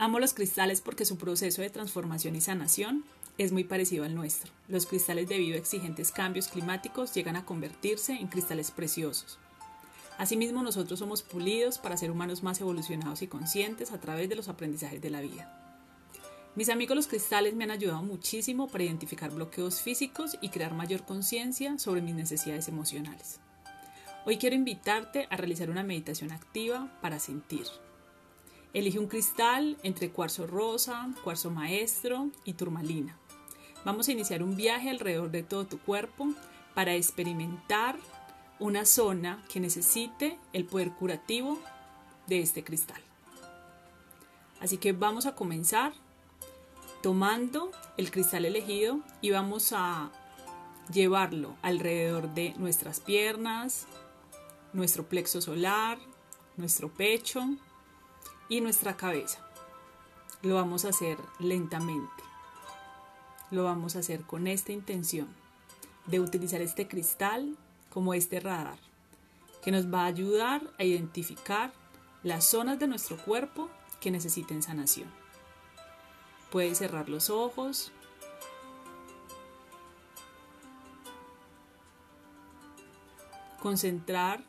Amo los cristales porque su proceso de transformación y sanación es muy parecido al nuestro. Los cristales debido a exigentes cambios climáticos llegan a convertirse en cristales preciosos. Asimismo, nosotros somos pulidos para ser humanos más evolucionados y conscientes a través de los aprendizajes de la vida. Mis amigos los cristales me han ayudado muchísimo para identificar bloqueos físicos y crear mayor conciencia sobre mis necesidades emocionales. Hoy quiero invitarte a realizar una meditación activa para sentir. Elige un cristal entre cuarzo rosa, cuarzo maestro y turmalina. Vamos a iniciar un viaje alrededor de todo tu cuerpo para experimentar una zona que necesite el poder curativo de este cristal. Así que vamos a comenzar tomando el cristal elegido y vamos a llevarlo alrededor de nuestras piernas, nuestro plexo solar, nuestro pecho y nuestra cabeza. Lo vamos a hacer lentamente. Lo vamos a hacer con esta intención de utilizar este cristal como este radar, que nos va a ayudar a identificar las zonas de nuestro cuerpo que necesiten sanación. Puedes cerrar los ojos. Concentrar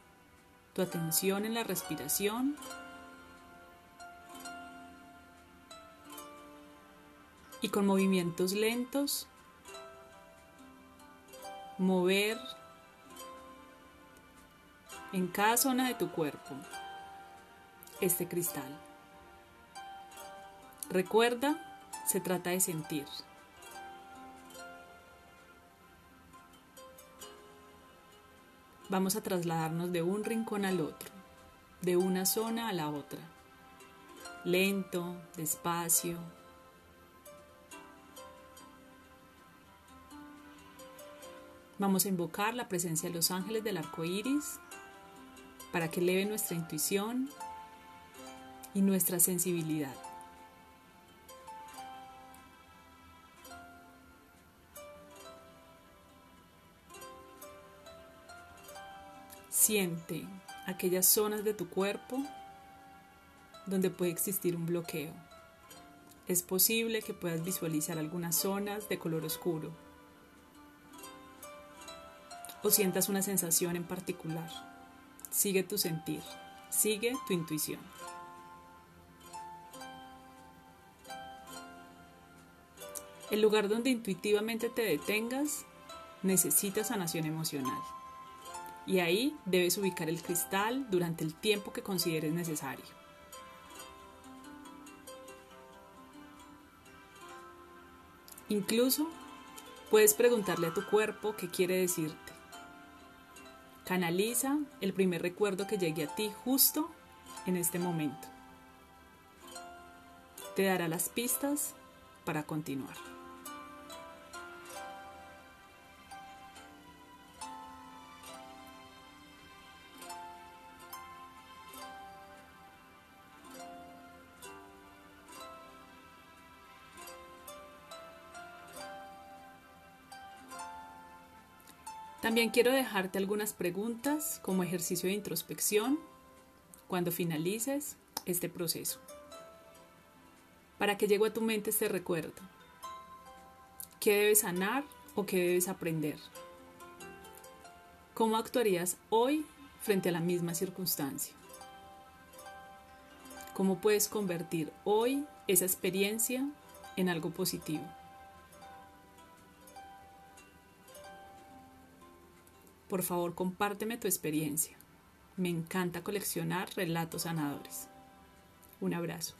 tu atención en la respiración. Y con movimientos lentos, mover en cada zona de tu cuerpo este cristal. Recuerda, se trata de sentir. Vamos a trasladarnos de un rincón al otro, de una zona a la otra. Lento, despacio. Vamos a invocar la presencia de los ángeles del arco iris para que eleve nuestra intuición y nuestra sensibilidad. Siente aquellas zonas de tu cuerpo donde puede existir un bloqueo. Es posible que puedas visualizar algunas zonas de color oscuro o sientas una sensación en particular. Sigue tu sentir, sigue tu intuición. El lugar donde intuitivamente te detengas necesita sanación emocional. Y ahí debes ubicar el cristal durante el tiempo que consideres necesario. Incluso puedes preguntarle a tu cuerpo qué quiere decirte. Canaliza el primer recuerdo que llegue a ti justo en este momento. Te dará las pistas para continuar. También quiero dejarte algunas preguntas como ejercicio de introspección cuando finalices este proceso. Para que llegue a tu mente este recuerdo. ¿Qué debes sanar o qué debes aprender? ¿Cómo actuarías hoy frente a la misma circunstancia? ¿Cómo puedes convertir hoy esa experiencia en algo positivo? Por favor, compárteme tu experiencia. Me encanta coleccionar relatos sanadores. Un abrazo.